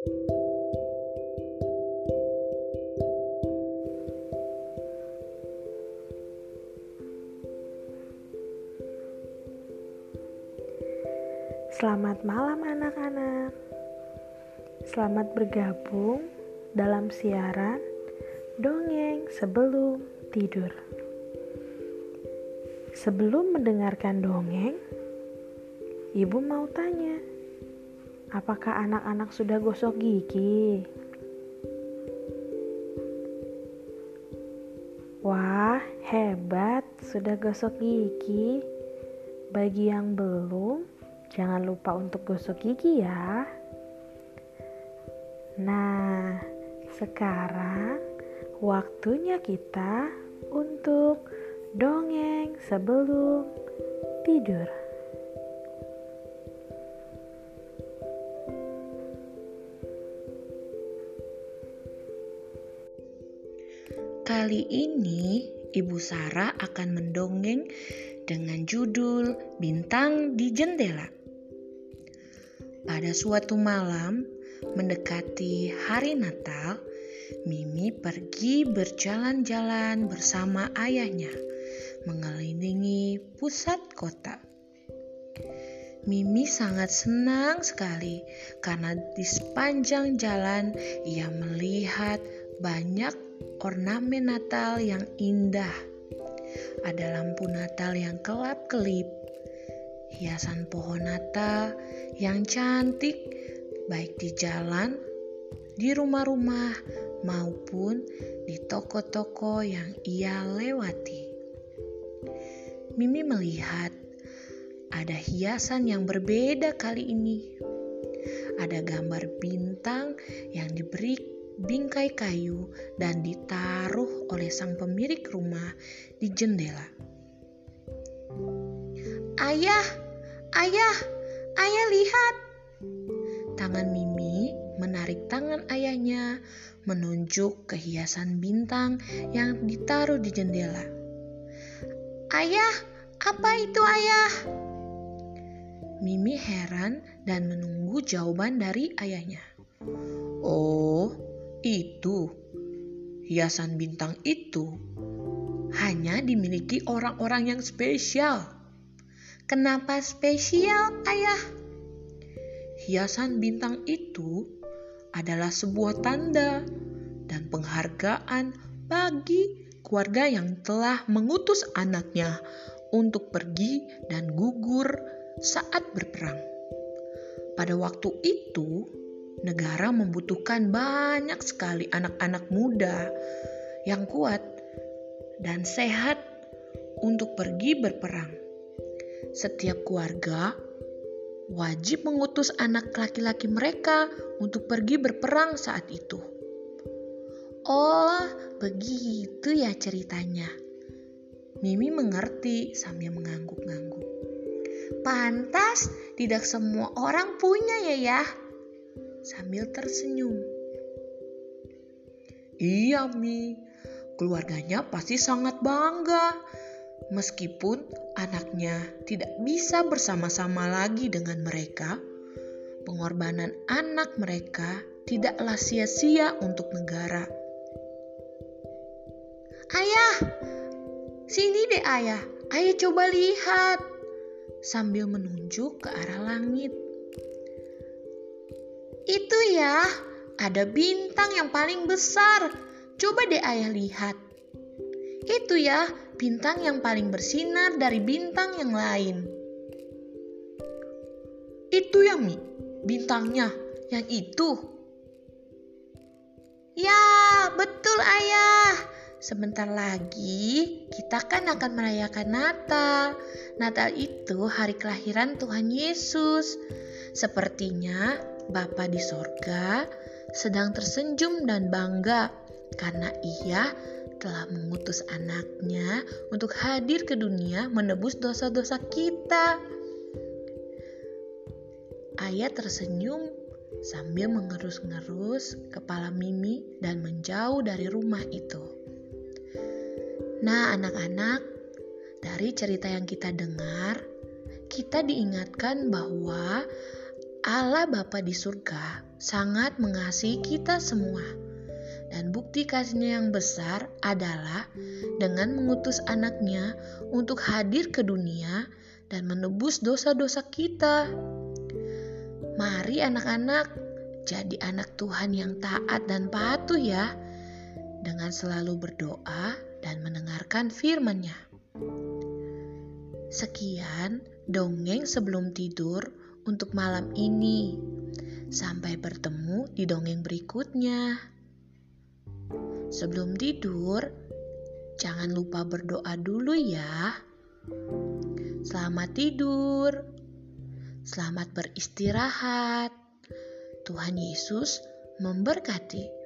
Selamat malam anak-anak. Selamat bergabung dalam siaran dongeng sebelum tidur. Sebelum mendengarkan dongeng, Ibu mau tanya, apakah anak-anak sudah gosok gigi? Wah, hebat, sudah gosok gigi. Bagi yang belum, Jangan lupa untuk gosok gigi ya. Nah, sekarang waktunya kita untuk dongeng sebelum tidur. Kali ini Ibu Sarah akan mendongeng dengan judul Bintang di Jendela. Pada suatu malam, mendekati hari Natal, Mimi pergi berjalan-jalan bersama ayahnya, mengelilingi pusat kota. Mimi sangat senang sekali karena di sepanjang jalan ia melihat banyak ornamen Natal yang indah. Ada lampu Natal yang kelap-kelip, hiasan pohon Natal yang cantik, baik di jalan, di rumah-rumah, maupun di toko-toko yang ia lewati. Mimi melihat ada hiasan yang berbeda kali ini. Ada gambar bintang yang diberi bingkai kayu dan ditaruh oleh sang pemilik rumah di jendela. Ayah, ayah, ayah lihat. Tangan Mimi menarik tangan ayahnya menunjuk ke hiasan bintang yang ditaruh di jendela. Ayah, apa itu ayah? Mimi heran dan menunggu jawaban dari ayahnya. Oh, itu hiasan bintang itu hanya dimiliki orang-orang yang spesial. Kenapa spesial, Ayah? Hiasan bintang itu adalah sebuah tanda dan penghargaan bagi keluarga yang telah mengutus anaknya untuk pergi dan gugur saat berperang. Pada waktu itu, negara membutuhkan banyak sekali anak-anak muda yang kuat dan sehat untuk pergi berperang. Setiap keluarga wajib mengutus anak laki-laki mereka untuk pergi berperang saat itu. Oh, begitu ya ceritanya. Mimi mengerti sambil mengangguk-angguk. Pantas tidak semua orang punya ya ya. Sambil tersenyum. Iya Mi, keluarganya pasti sangat bangga Meskipun anaknya tidak bisa bersama-sama lagi dengan mereka, pengorbanan anak mereka tidaklah sia-sia untuk negara. Ayah, sini deh ayah, ayah coba lihat. Sambil menunjuk ke arah langit. Itu ya, ada bintang yang paling besar. Coba deh ayah lihat. Itu ya, bintang yang paling bersinar dari bintang yang lain. Itu ya, Mi, bintangnya yang itu. Ya, betul ayah. Sebentar lagi kita kan akan merayakan Natal. Natal itu hari kelahiran Tuhan Yesus. Sepertinya Bapa di sorga sedang tersenyum dan bangga karena ia telah mengutus anaknya untuk hadir ke dunia menebus dosa-dosa kita. Ayah tersenyum sambil mengerus-ngerus kepala Mimi dan menjauh dari rumah itu. Nah, anak-anak, dari cerita yang kita dengar, kita diingatkan bahwa Allah Bapa di surga sangat mengasihi kita semua. Dan bukti kasihnya yang besar adalah dengan mengutus anaknya untuk hadir ke dunia dan menebus dosa-dosa kita. Mari anak-anak jadi anak Tuhan yang taat dan patuh ya, dengan selalu berdoa dan mendengarkan firman-Nya. Sekian dongeng sebelum tidur untuk malam ini. Sampai bertemu di dongeng berikutnya. Sebelum tidur, jangan lupa berdoa dulu ya. Selamat tidur. Selamat beristirahat. Tuhan Yesus memberkati.